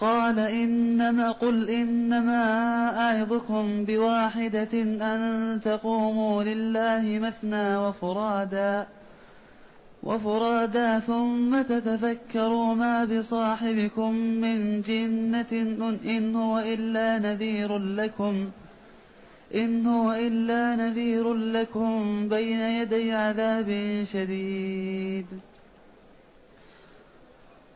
قال إنما قل إنما أعظكم بواحدة أن تقوموا لله مثنى وفرادا وفرادا ثم تتفكروا ما بصاحبكم من جنة إن هو إلا نذير لكم إن هو إلا نذير لكم بين يدي عذاب شديد.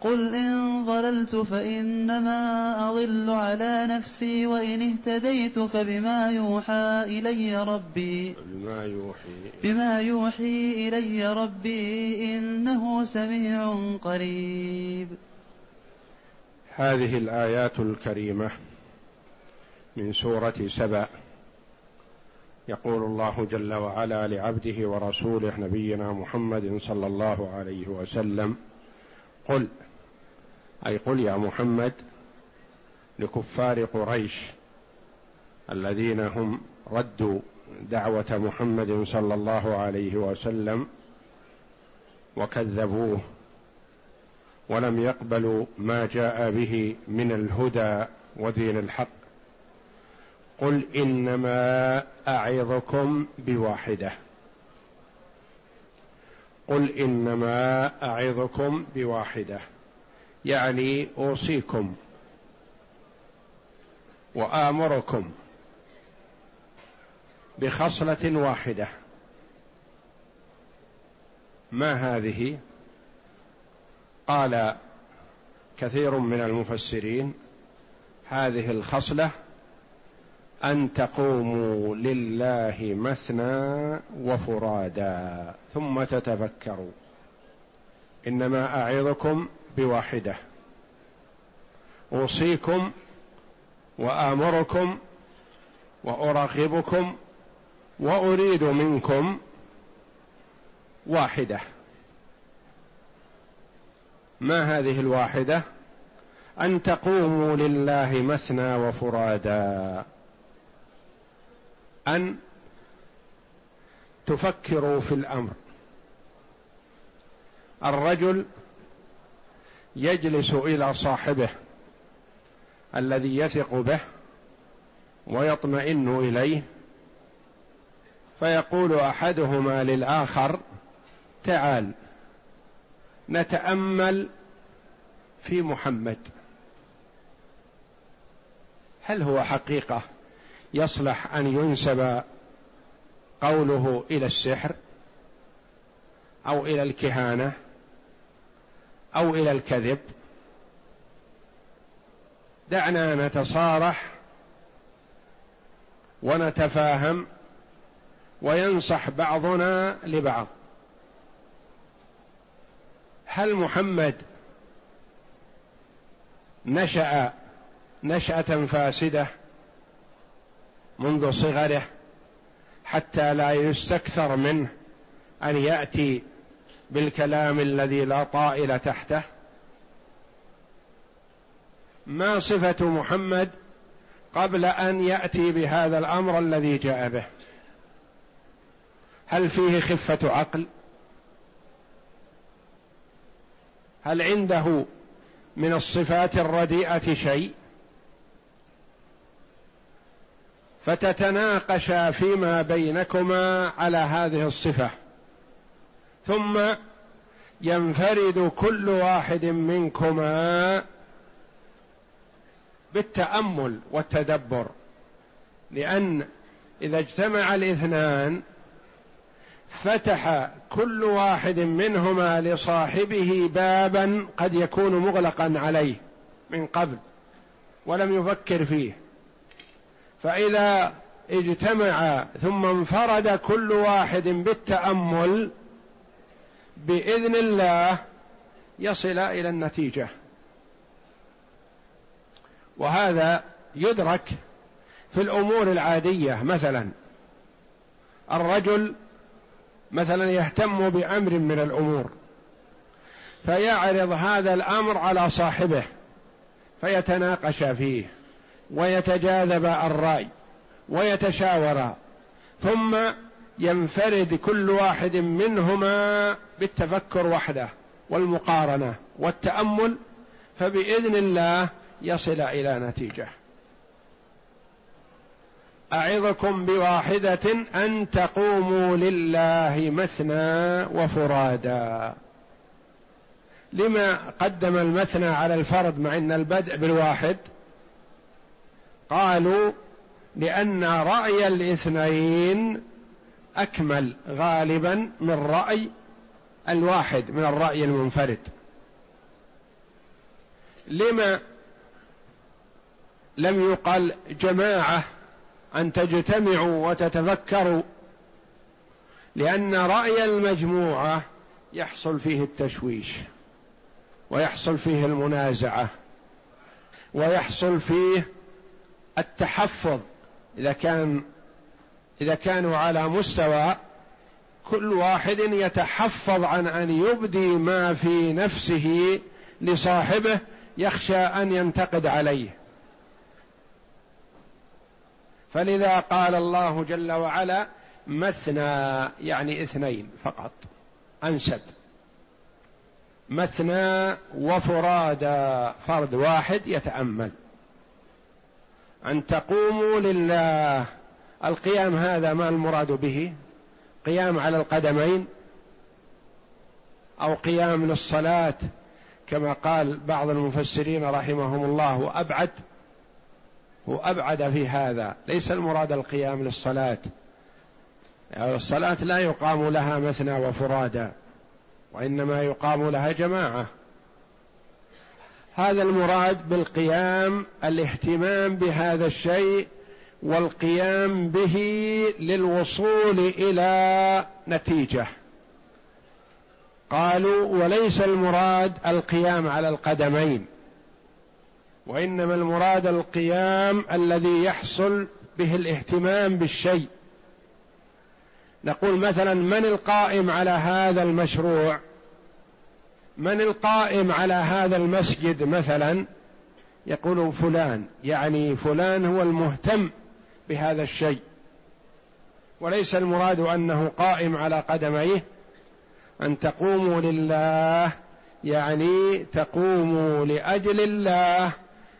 قل إن ضللت فإنما أضل على نفسي وإن اهتديت فبما يوحى إلي ربي بما يوحي بما يوحي إلي ربي إنه سميع قريب. هذه الآيات الكريمة من سورة سبأ. يقول الله جل وعلا لعبده ورسوله نبينا محمد صلى الله عليه وسلم قل أي قل يا محمد لكفار قريش الذين هم ردوا دعوة محمد صلى الله عليه وسلم وكذبوه ولم يقبلوا ما جاء به من الهدى ودين الحق. قل إنما أعظكم بواحدة. قل إنما أعظكم بواحدة. يعني أوصيكم وآمركم بخصلة واحدة. ما هذه؟ قال كثير من المفسرين هذه الخصلة أن تقوموا لله مثنى وفرادا ثم تتفكروا. إنما أعظكم بواحدة. أوصيكم وآمركم وأرغبكم وأريد منكم واحدة. ما هذه الواحدة؟ أن تقوموا لله مثنى وفرادا أن تفكروا في الأمر. الرجل يجلس إلى صاحبه الذي يثق به ويطمئن إليه فيقول أحدهما للآخر تعال نتأمل في محمد. هل هو حقيقة يصلح أن ينسب قوله إلى السحر أو إلى الكهانة؟ أو إلى الكذب. دعنا نتصارح ونتفاهم وينصح بعضنا لبعض. هل محمد نشأ نشأة فاسدة منذ صغره حتى لا يستكثر منه أن يأتي بالكلام الذي لا طائل تحته. ما صفة محمد قبل أن يأتي بهذا الأمر الذي جاء به؟ هل فيه خفة عقل؟ هل عنده من الصفات الرديئة شيء؟ فتتناقشا فيما بينكما على هذه الصفة. ثم ينفرد كل واحد منكما بالتأمل والتدبر. لأن إذا اجتمع الاثنان فتح كل واحد منهما لصاحبه بابا قد يكون مغلقا عليه من قبل ولم يفكر فيه. فإذا اجتمع ثم انفرد كل واحد بالتأمل بإذن الله يصل إلى النتيجة. وهذا يدرك في الأمور العادية مثلا الرجل مثلا يهتم بأمر من الأمور فيعرض هذا الأمر على صاحبه فيتناقش فيه ويتجاذب الرأي ويتشاورا ثم ينفرد كل واحد منهما بالتفكر وحده والمقارنة والتأمل فبإذن الله يصل إلى نتيجة. أعظكم بواحدة أن تقوموا لله مثنى وفرادا لما قدم المثنى على الفرد مع إن البدء بالواحد؟ قالوا لأن رأي الاثنين أكمل غالبا من رأي الواحد من الرأي المنفرد. لما لم يقل جماعة أن تجتمعوا وتتفكروا؟ لأن رأي المجموعة يحصل فيه التشويش ويحصل فيه المنازعة ويحصل فيه التحفظ إذا كان إذا كانوا على مستوى كل واحد يتحفظ عن أن يبدي ما في نفسه لصاحبه يخشى أن ينتقد عليه. فلذا قال الله جل وعلا مثنى يعني اثنين فقط أنسب. مثنى وفرادى فرد واحد يتأمل. أن تقوموا لله القيام هذا ما المراد به؟ قيام على القدمين أو قيام للصلاة؟ كما قال بعض المفسرين رحمهم الله وأبعد هو أبعد في هذا. ليس المراد القيام للصلاة. يعني الصلاة لا يقام لها مثنى وفرادا وإنما يقام لها جماعة. هذا المراد بالقيام الاهتمام بهذا الشيء والقيام به للوصول إلى نتيجة. قالوا وليس المراد القيام على القدمين وإنما المراد القيام الذي يحصل به الاهتمام بالشيء. نقول مثلا من القائم على هذا المشروع؟ من القائم على هذا المسجد مثلا؟ يقول فلان يعني فلان هو المهتم بهذا الشيء. وليس المراد أنه قائم على قدميه أن تقوموا لله يعني تقوموا لأجل الله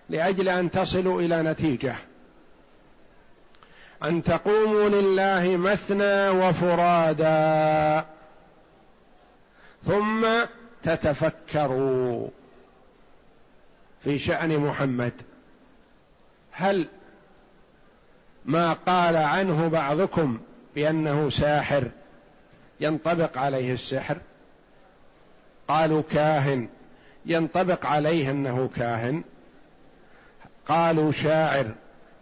لأجل أن تصلوا إلى نتيجة. أن تقوموا لله مثنى وفرادا ثم تتفكروا في شأن محمد. هل ما قال عنه بعضكم بأنه ساحر ينطبق عليه السحر. قالوا كاهن ينطبق عليه أنه كاهن. قالوا شاعر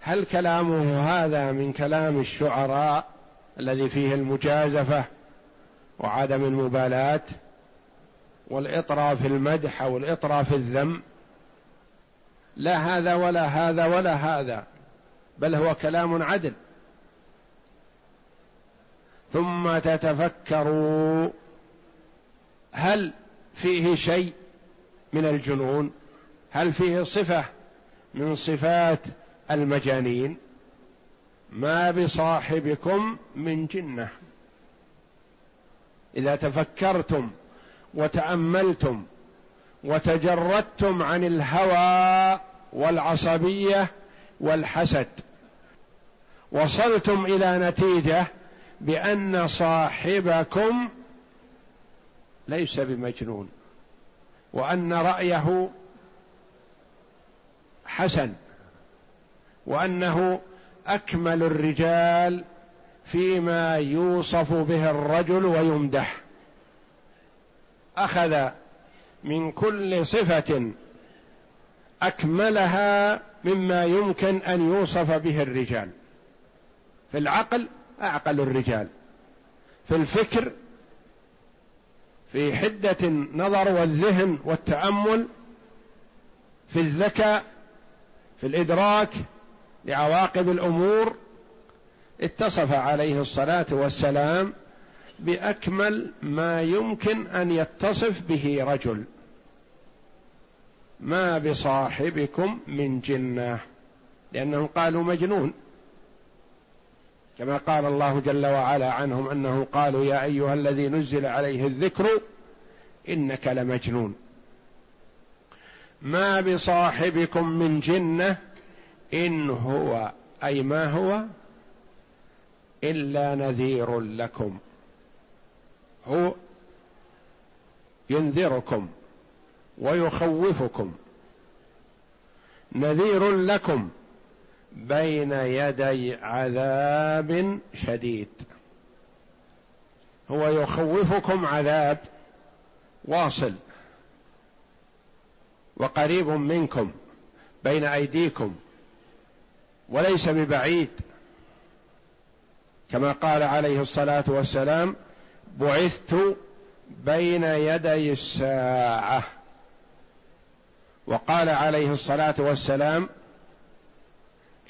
هل كلامه هذا من كلام الشعراء الذي فيه المجازفة وعدم المبالاة؟ والاطراء في المدح أو في الذم. لا هذا ولا هذا ولا هذا. بل هو كلام عدل. ثم تتفكروا هل فيه شيء من الجنون؟ هل فيه صفة من صفات المجانين؟ ما بصاحبكم من جنة. إذا تفكرتم وتأملتم وتجردتم عن الهوى والعصبية والحسد وصلتم إلى نتيجة بأن صاحبكم ليس بمجنون وأن رأيه حسن وأنه أكمل الرجال فيما يوصف به الرجل ويمدح. أخذ من كل صفة أكملها مما يمكن أن يوصف به الرجال. في العقل أعقل الرجال. في الفكر في حدة النظر والذهن والتأمل في الذكاء في الإدراك لعواقب الأمور اتصف عليه الصلاة والسلام بأكمل ما يمكن أن يتصف به رجل. ما بصاحبكم من جنة لأنهم قالوا مجنون. كما قال الله جل وعلا عنهم أنه قالوا يا أيها الذي نزل عليه الذكر إنك لمجنون. ما بصاحبكم من جنة إن هو أي ما هو؟ إلا نذير لكم. هو ينذركم ويخوفكم. نذير لكم. بين يدي عذاب شديد. هو يخوفكم عذاب واصل وقريب منكم بين أيديكم وليس ببعيد. كما قال عليه الصلاة والسلام بعثت بين يدي الساعة وقال عليه الصلاة والسلام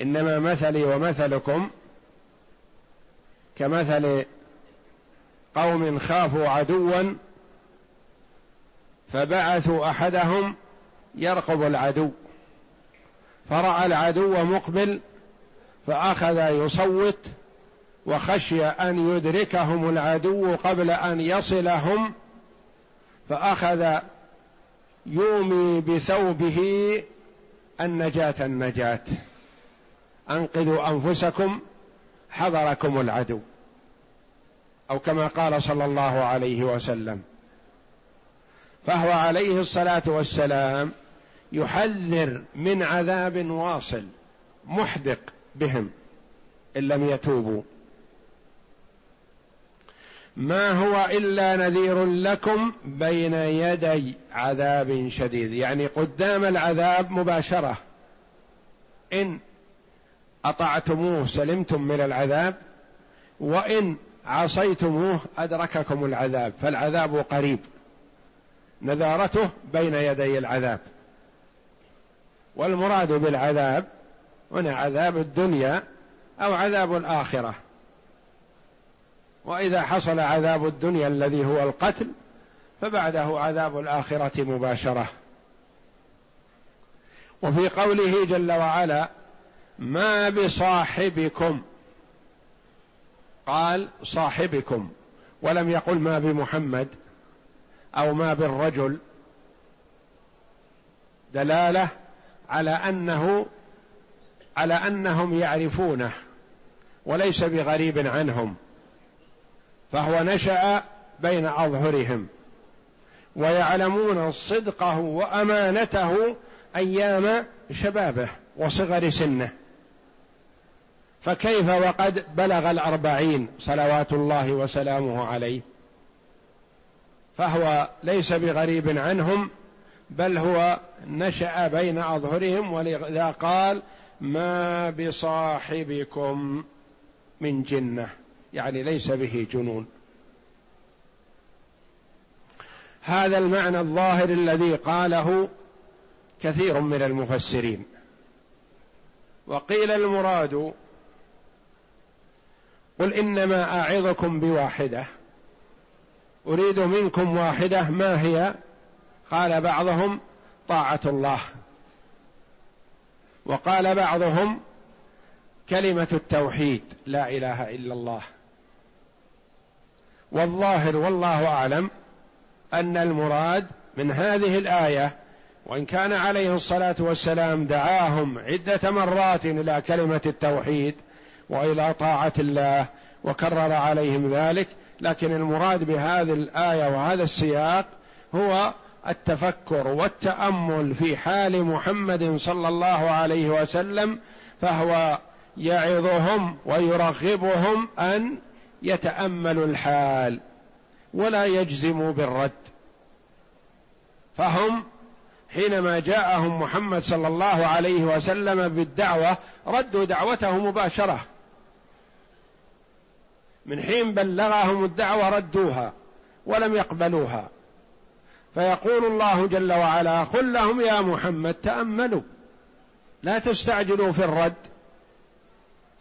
إنما مثلي ومثلكم كمثل قوم خافوا عدوا فبعثوا أحدهم يرقب العدو فرأى العدو مقبل فأخذ يصوت وخشي أن يدركهم العدو قبل أن يصلهم فأخذ يومي بثوبه النجاة النجاة. أنقذوا أنفسكم حضركم العدو. أو كما قال صلى الله عليه وسلم فهو عليه الصلاة والسلام يحذر من عذاب واصل محدق بهم إن لم يتوبوا. ما هو إلا نذير لكم بين يدي عذاب شديد. يعني قدام العذاب مباشرة. إن أطعتموه سلمتم من العذاب وإن عصيتموه أدرككم العذاب فالعذاب قريب. نذارته بين يدي العذاب. والمراد بالعذاب هنا عذاب الدنيا أو عذاب الآخرة. وإذا حصل عذاب الدنيا الذي هو القتل فبعده عذاب الآخرة مباشرة. وفي قوله جل وعلا ما بصاحبكم. قال صاحبكم. ولم يقل ما بمحمد أو ما بالرجل. دلالة على أنه على أنهم يعرفونه وليس بغريب عنهم. فهو نشأ بين أظهرهم ويعلمون صدقه وأمانته أيام شبابه وصغر سنه. فكيف وقد بلغ الأربعين صلوات الله وسلامه عليه؟ فهو ليس بغريب عنهم بل هو نشأ بين أظهرهم ولذا قال ما بصاحبكم من جنة. يعني ليس به جنون. هذا المعنى الظاهر الذي قاله كثير من المفسرين. وقيل المراد قل إنما أعظكم بواحدة. أريد منكم واحدة ما هي؟ قال بعضهم طاعة الله. وقال بعضهم كلمة التوحيد لا إله إلا الله. والظاهر والله أعلم أن المراد من هذه الآية وإن كان عليه الصلاة والسلام دعاهم عدة مرات إلى كلمة التوحيد وإلى طاعة الله وكرر عليهم ذلك. لكن المراد بهذه الآية وهذا السياق هو التفكر والتأمل في حال محمد صلى الله عليه وسلم فهو يعظهم ويرغبهم أن يتأملوا الحال ولا يجزموا بالرد. فهم حينما جاءهم محمد صلى الله عليه وسلم بالدعوة ردوا دعوته مباشرة. من حين بلغهم الدعوة ردوها ولم يقبلوها. فيقول الله جل وعلا قل لهم يا محمد تأملوا. لا تستعجلوا في الرد.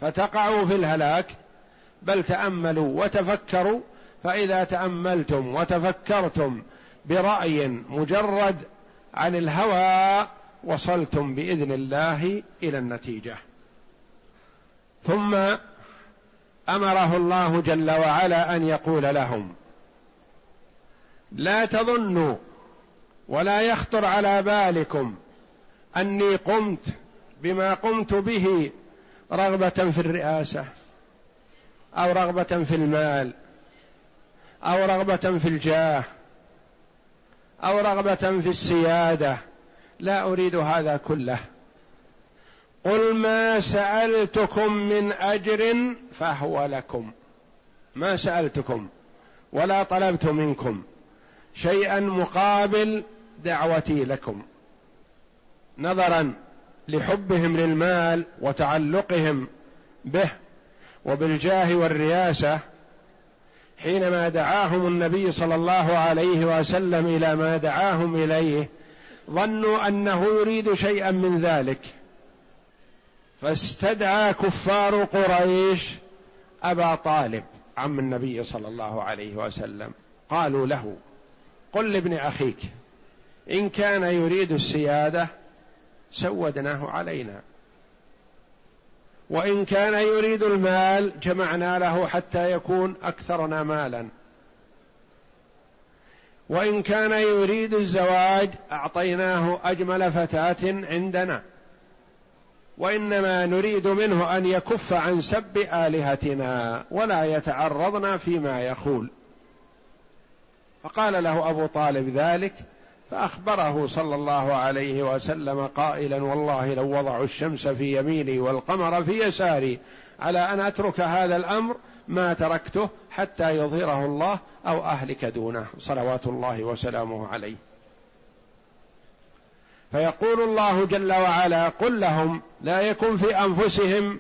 فتقعوا في الهلاك. بل تأملوا وتفكروا. فإذا تأملتم وتفكرتم برأي مجرد عن الهوى وصلتم بإذن الله إلى النتيجة. ثم أمره الله جل وعلا أن يقول لهم لا تظنوا ولا يخطر على بالكم أني قمت بما قمت به رغبة في الرئاسة أو رغبة في المال أو رغبة في الجاه أو رغبة في السيادة. لا أريد هذا كله. قل ما سألتكم من أجر فهو لكم. ما سألتكم ولا طلبت منكم. شيئا مقابل دعوتي لكم. نظرا لحبهم للمال وتعلقهم به وبالجاه والرياسة حينما دعاهم النبي صلى الله عليه وسلم إلى ما دعاهم إليه ظنوا أنه يريد شيئا من ذلك. فاستدعى كفار قريش أبا طالب عم النبي صلى الله عليه وسلم. قالوا له قل لابن أخيك إن كان يريد السيادة سودناه علينا. وإن كان يريد المال جمعنا له حتى يكون أكثرنا مالا. وإن كان يريد الزواج أعطيناه أجمل فتاة عندنا. وإنما نريد منه أن يكف عن سب آلهتنا ولا يتعرضنا فيما يقول. فقال له أبو طالب ذلك فأخبره صلى الله عليه وسلم قائلا والله لو وضعوا الشمس في يميني والقمر في يساري على أن أترك هذا الأمر ما تركته حتى يظهره الله أو أهلك دونه. صلوات الله وسلامه عليه. فيقول الله جل وعلا قل لهم لا يكن في أنفسهم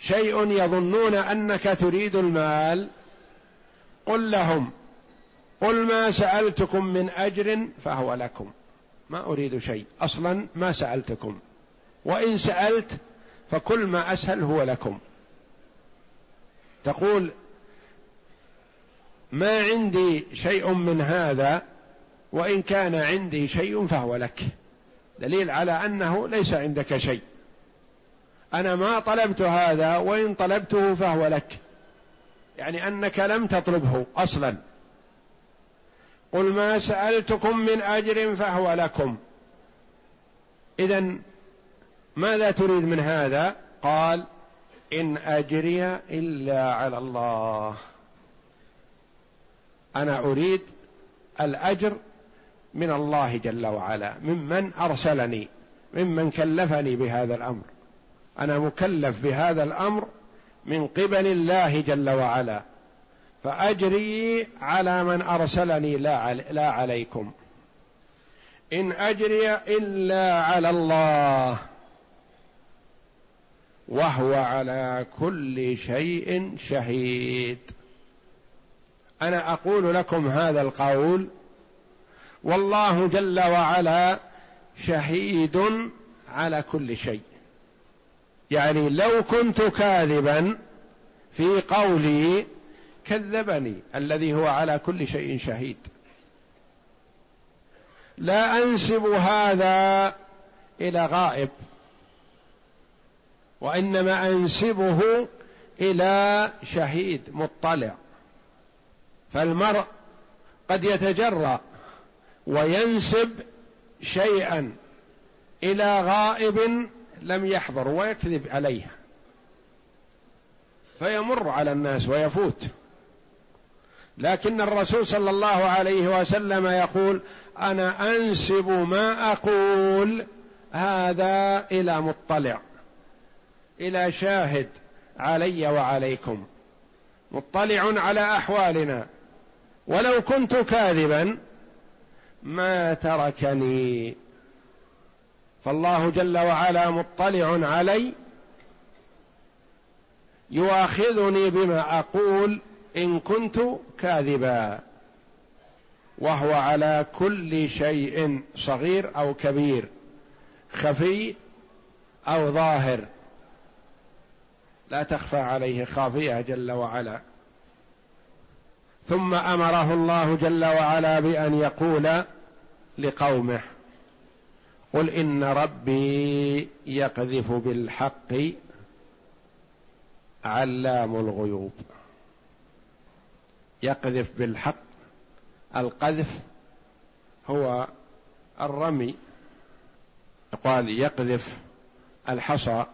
شيء يظنون أنك تريد المال. قل لهم قل ما سألتكم من أجر فهو لكم. ما أريد شيء أصلا ما سألتكم. وإن سألت فكل ما أسهل هو لكم. تقول ما عندي شيء من هذا وإن كان عندي شيء فهو لك. دليل على أنه ليس عندك شيء. أنا ما طلبت هذا وإن طلبته فهو لك. يعني أنك لم تطلبه أصلا. قل ما سألتكم من أجر فهو لكم. اذا ماذا تريد من هذا؟ قال إن أجري إلا على الله. أنا أريد الأجر من الله جل وعلا ممن أرسلني ممن كلفني بهذا الأمر. أنا مكلف بهذا الأمر من قبل الله جل وعلا فأجري على من أرسلني لا, لا عليكم. إن أجري إلا على الله وهو على كل شيء شهيد. أنا أقول لكم هذا القول والله جل وعلا شهيد على كل شيء. يعني لو كنت كاذبا في قولي كذبني الذي هو على كل شيء شهيد. لا أنسب هذا إلى غائب وإنما أنسبه إلى شهيد مطلع. فالمرء قد يتجرأ وينسب شيئا إلى غائب لم يحضر ويكذب عليه فيمر على الناس ويفوت. لكن الرسول صلى الله عليه وسلم يقول أنا أنسب ما أقول هذا إلى مطلع إلى شاهد علي وعليكم. مطلع على أحوالنا. ولو كنت كاذبا ما تركني. فالله جل وعلا مطلع علي يؤاخذني بما أقول إن كنت كاذبا. وهو على كل شيء صغير أو كبير خفي أو ظاهر. لا تخفى عليه خافية جل وعلا. ثم أمره الله جل وعلا بأن يقول لقومه قل إن ربي يقذف بالحق علام الغيوب. يقذف بالحق القذف هو الرمي. قال يقذف الحصى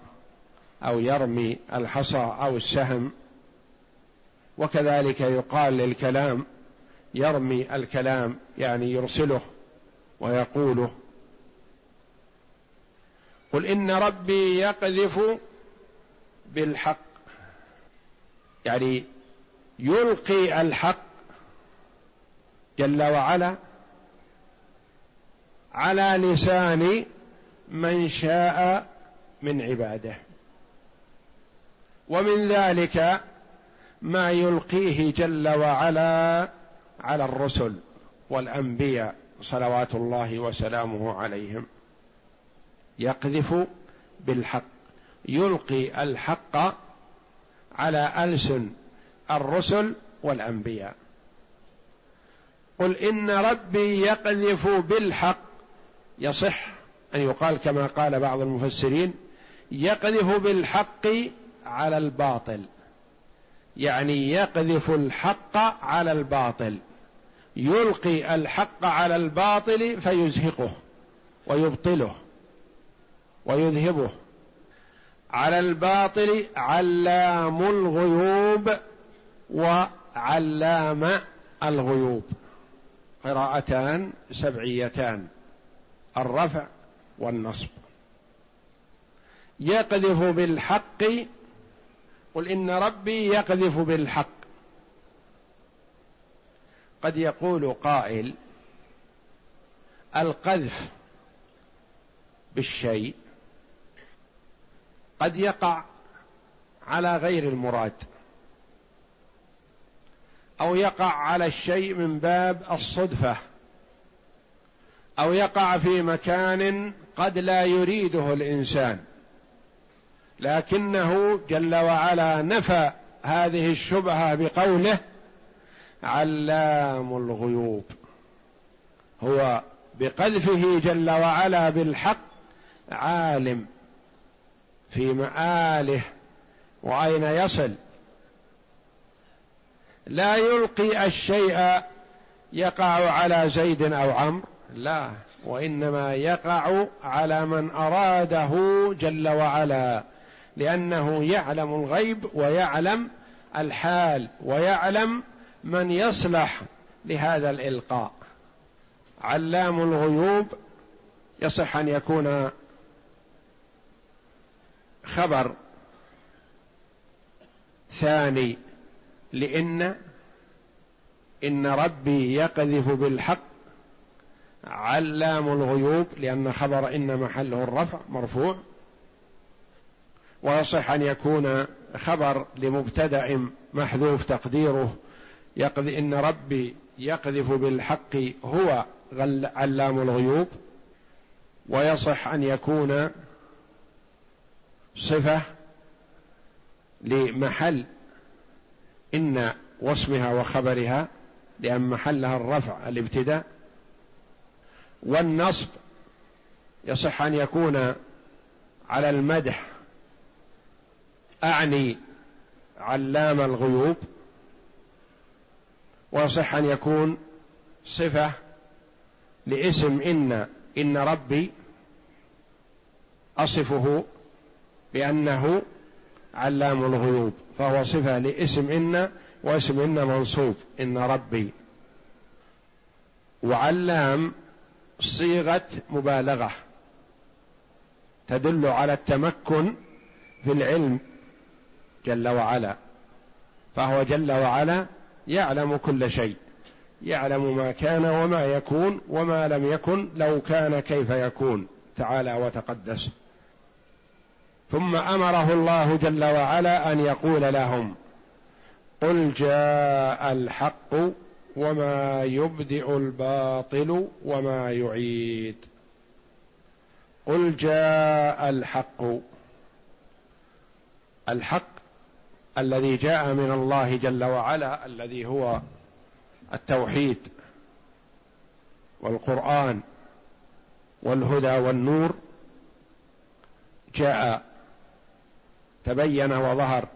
أو يرمي الحصى أو السهم. وكذلك يقال للكلام يرمي الكلام يعني يرسله ويقوله. قل إن ربي يقذف بالحق يعني يلقي الحق جل وعلا على لسان من شاء من عباده. ومن ذلك ما يلقيه جل وعلا على الرسل والأنبياء صلوات الله وسلامه عليهم. يقذف بالحق. يلقي الحق على ألسن الرسل والأنبياء. قل إن ربي يقذف بالحق. يصح أن يقال كما قال بعض المفسرين يقذف بالحق على الباطل. يعني يقذف الحق على الباطل. يلقي الحق على الباطل فيزهقه ويبطله ويذهبه. على الباطل علام الغيوب وعلام الغيوب. قراءتان سبعيتان الرفع والنصب. يقذف بالحق قل إن ربي يقذف بالحق. قد يقول قائل القذف بالشيء قد يقع على غير المراد أو يقع على الشيء من باب الصدفة أو يقع في مكان قد لا يريده الإنسان. لكنه جل وعلا نفى هذه الشبهة بقوله علام الغيوب. هو بقذفه جل وعلا بالحق عالم في مآله وأين يصل. لا يلقي الشيء يقع على زيد أو عمرو. لا وإنما يقع على من أراده جل وعلا. لأنه يعلم الغيب ويعلم الحال ويعلم من يصلح لهذا الإلقاء. علام الغيوب يصح أن يكون خبر ثاني لإن إن ربي يقذف بالحق. علام الغيوب لأن خبر إن محله الرفع مرفوع. ويصح أن يكون خبر لمبتدأ محذوف تقديره يقذ إن ربي يقذف بالحق هو علام الغيوب ويصح أن يكون صفة لمحل إن واسمها وخبرها لأن محلها الرفع الابتداء والنصب يصح أن يكون على المدح أعني علام الغيوب ويصح أن يكون صفة لاسم إن إن ربي أصفه بأنه علام الغيوب فهو صفة لاسم إن واسم إن منصوب إن ربي. وعلام صيغة مبالغة تدل على التمكن في العلم جل وعلا فهو جل وعلا يعلم كل شيء يعلم ما كان وما يكون وما لم يكن لو كان كيف يكون تعالى وتقدس. ثم أمره الله جل وعلا أن يقول لهم قل جاء الحق وما يبدئ الباطل وما يعيد. قل جاء الحق الحق الذي جاء من الله جل وعلا الذي هو التوحيد والقرآن والهدى والنور جاء تبين وظهر.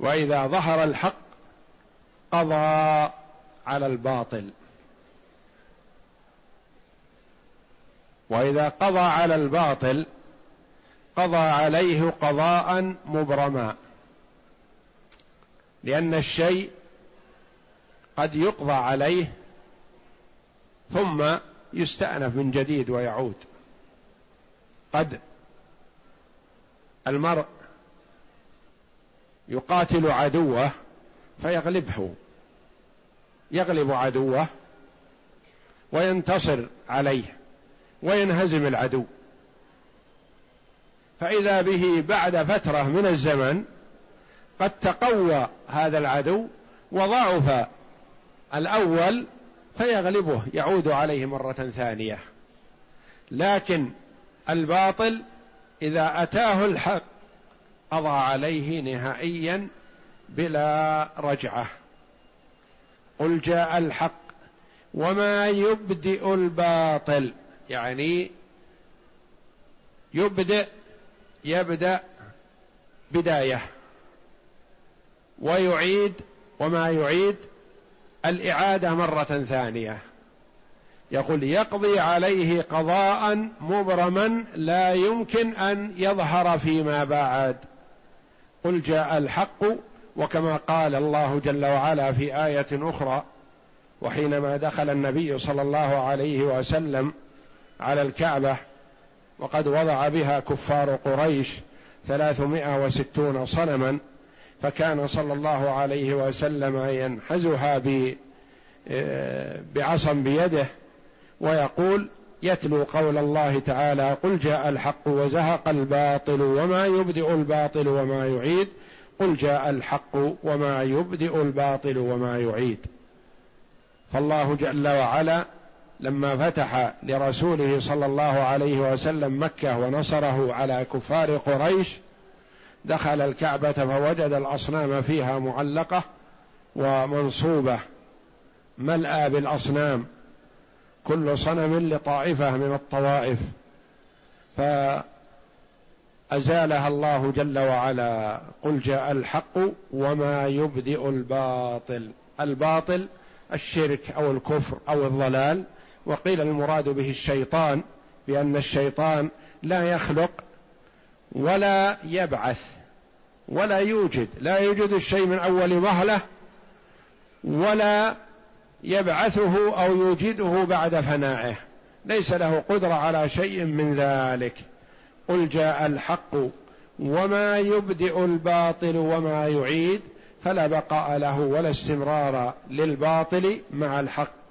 وإذا ظهر الحق قضى على الباطل. وإذا قضى على الباطل قضى عليه قضاء مبرما. لأن الشيء قد يقضى عليه ثم يستأنف من جديد ويعود. قد المرء يقاتل عدوه فيغلبه. يغلب عدوه وينتصر عليه وينهزم العدو. فإذا به بعد فترة من الزمن قد تقوى هذا العدو وضعف الأول فيغلبه يعود عليه مرة ثانية. لكن الباطل إذا أتاه الحق قضى عليه نهائيا بلا رجعة. قل جاء الحق وما يبدئ الباطل يعني يبدأ يبدأ بداية ويعيد وما يعيد الإعادة مرة ثانية. يقول يقضي عليه قضاء مبرما لا يمكن أن يظهر فيما بعد. قل جاء الحق وكما قال الله جل وعلا في آية أخرى وحينما دخل النبي صلى الله عليه وسلم على الكعبة وقد وضع بها كفار قريش ثلاثمائة وستون صنما فكان صلى الله عليه وسلم ينحزها آه، بعصا بيده ويقول يتلو قول الله تعالى قل جاء الحق وزهق الباطل وما يبدئ الباطل وما يعيد قل جاء الحق وما يبدئ الباطل وما يعيد. فالله جل وعلا لما فتح لرسوله صلى الله عليه وسلم مكة ونصره على كفار قريش دخل الكعبة فوجد الأصنام فيها معلقة ومنصوبة ملأى بالأصنام كل صنم لطائفة من الطوائف. فأزالها الله جل وعلا قل جاء الحق وما يبدئ الباطل الباطل الشرك أو الكفر أو الضلال. وقيل المراد به الشيطان بأن الشيطان لا يخلق ولا يبعث ولا يوجد لا يوجد الشيء من أول وهلة ولا يبعثه أو يوجده بعد فنائه. ليس له قدرة على شيء من ذلك. قل جاء الحق وما يبدئ الباطل وما يعيد فلا بقاء له ولا استمرار للباطل مع الحق.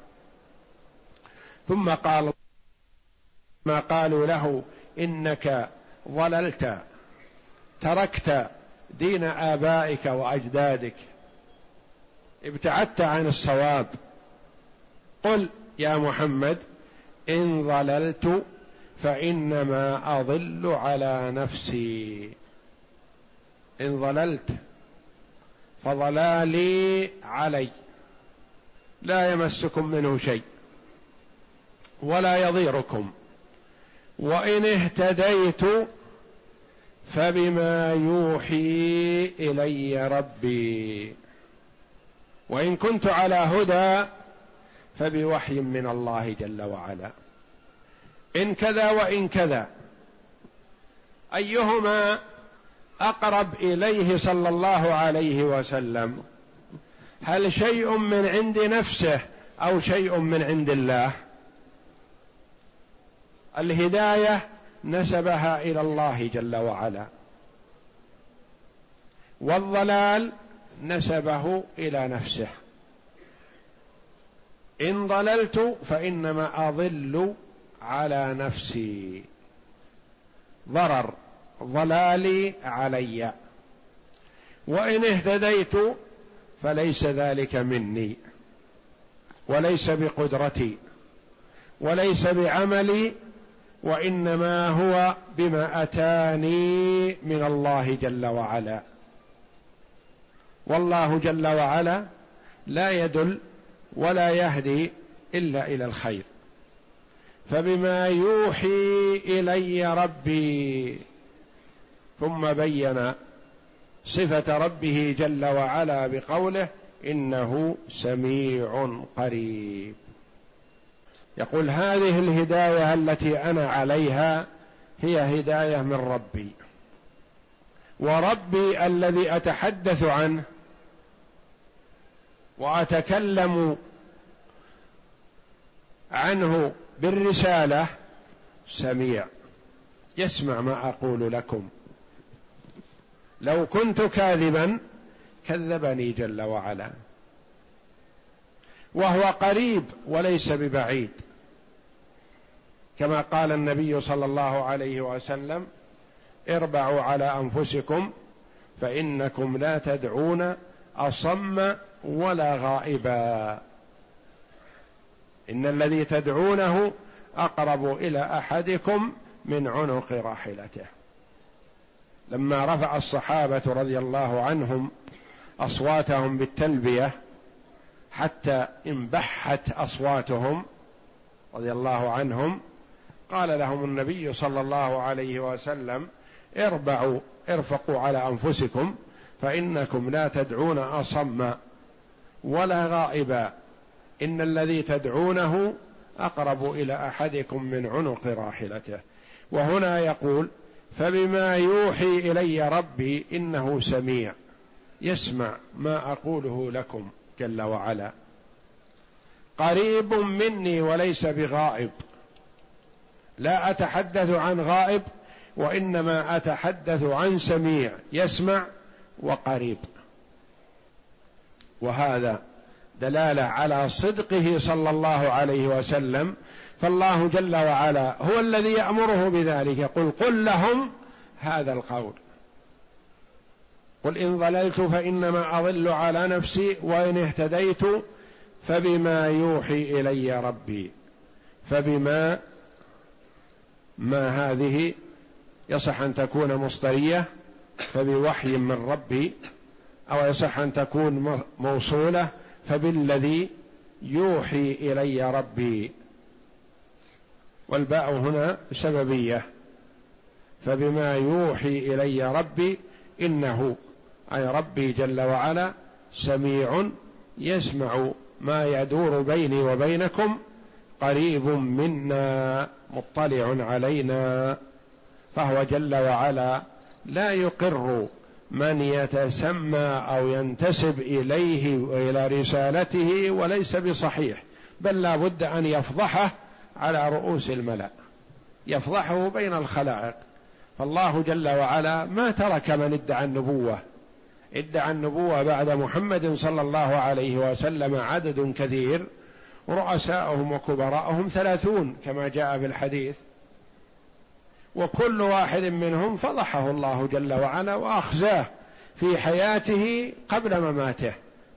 ثم قال ما قالوا له إنك ضللت تركت دين آبائك وأجدادك ابتعدت عن الصواب. قل يا محمد إن ضللت فإنما أضل على نفسي. إن ضللت فضلالي علي لا يمسكم منه شيء. ولا يضيركم. وإن اهتديت فبما يوحي إلي ربي. وإن كنت على هدى فبوحي من الله جل وعلا. إن كذا وإن كذا. أيهما أقرب إليه صلى الله عليه وسلم؟ هل شيء من عند نفسه أو شيء من عند الله؟ الهداية نسبها إلى الله جل وعلا. والضلال نسبه إلى نفسه. إن ضللت فإنما أضل على نفسي. ضرر ضلالي علي. وإن اهتديت فليس ذلك مني وليس بقدرتي وليس بعملي وإنما هو بما أتاني من الله جل وعلا. والله جل وعلا لا يدل ولا يهدي إلا إلى الخير. فبما يوحي إلي ربي ثم بين صفة ربه جل وعلا بقوله إنه سميع قريب. يقول هذه الهداية التي أنا عليها هي هداية من ربي. وربي الذي أتحدث عنه وأتكلم عنه بالرسالة سميع. يسمع ما أقول لكم. لو كنت كاذبا كذبني جل وعلا. وهو قريب وليس ببعيد. كما قال النبي صلى الله عليه وسلم اربعوا على أنفسكم فإنكم لا تدعون أصم ولا غائبا. إن الذي تدعونه أقرب إلى أحدكم من عنق راحلته. لما رفع الصحابة رضي الله عنهم أصواتهم بالتلبية حتى انبحت أصواتهم رضي الله عنهم قال لهم النبي صلى الله عليه وسلم اربعوا ارفقوا على أنفسكم فإنكم لا تدعون اصم ولا غائبا. إن الذي تدعونه أقرب إلى أحدكم من عنق راحلته. وهنا يقول فبما يوحي إلي ربي إنه سميع يسمع ما أقوله لكم. جل وعلا. قريب مني وليس بغائب. لا أتحدث عن غائب وإنما أتحدث عن سميع. يسمع وقريب. وهذا دلالة على صدقه صلى الله عليه وسلم. فالله جل وعلا هو الذي يأمره بذلك. يقول قل لهم هذا القول. قل إن ضللت فإنما أضل على نفسي وإن اهتديت فبما يوحي إلي ربي. فبما ما هذه يصح أن تكون مصدرية فبوحي من ربي أو يصح أن تكون موصولة فبالذي يوحي إلي ربي. والباء هنا سببية. فبما يوحي إلي ربي إنه أي ربي جل وعلا سميع يسمع ما يدور بيني وبينكم قريب منا مطلع علينا. فهو جل وعلا لا يقر من يتسمى أو ينتسب إليه والى رسالته وليس بصحيح بل لا بد أن يفضحه على رؤوس الملأ يفضحه بين الخلائق. فالله جل وعلا ما ترك من ادعى النبوة ادعى النبوة بعد محمد صلى الله عليه وسلم عدد كثير رؤساؤهم وكبراءهم ثلاثون كما جاء في الحديث. وكل واحد منهم فضحه الله جل وعلا وأخزاه في حياته قبل مماته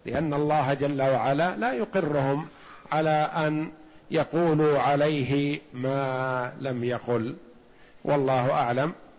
لأن الله جل وعلا لا يقرهم على أن يقولوا عليه ما لم يقل. والله أعلم.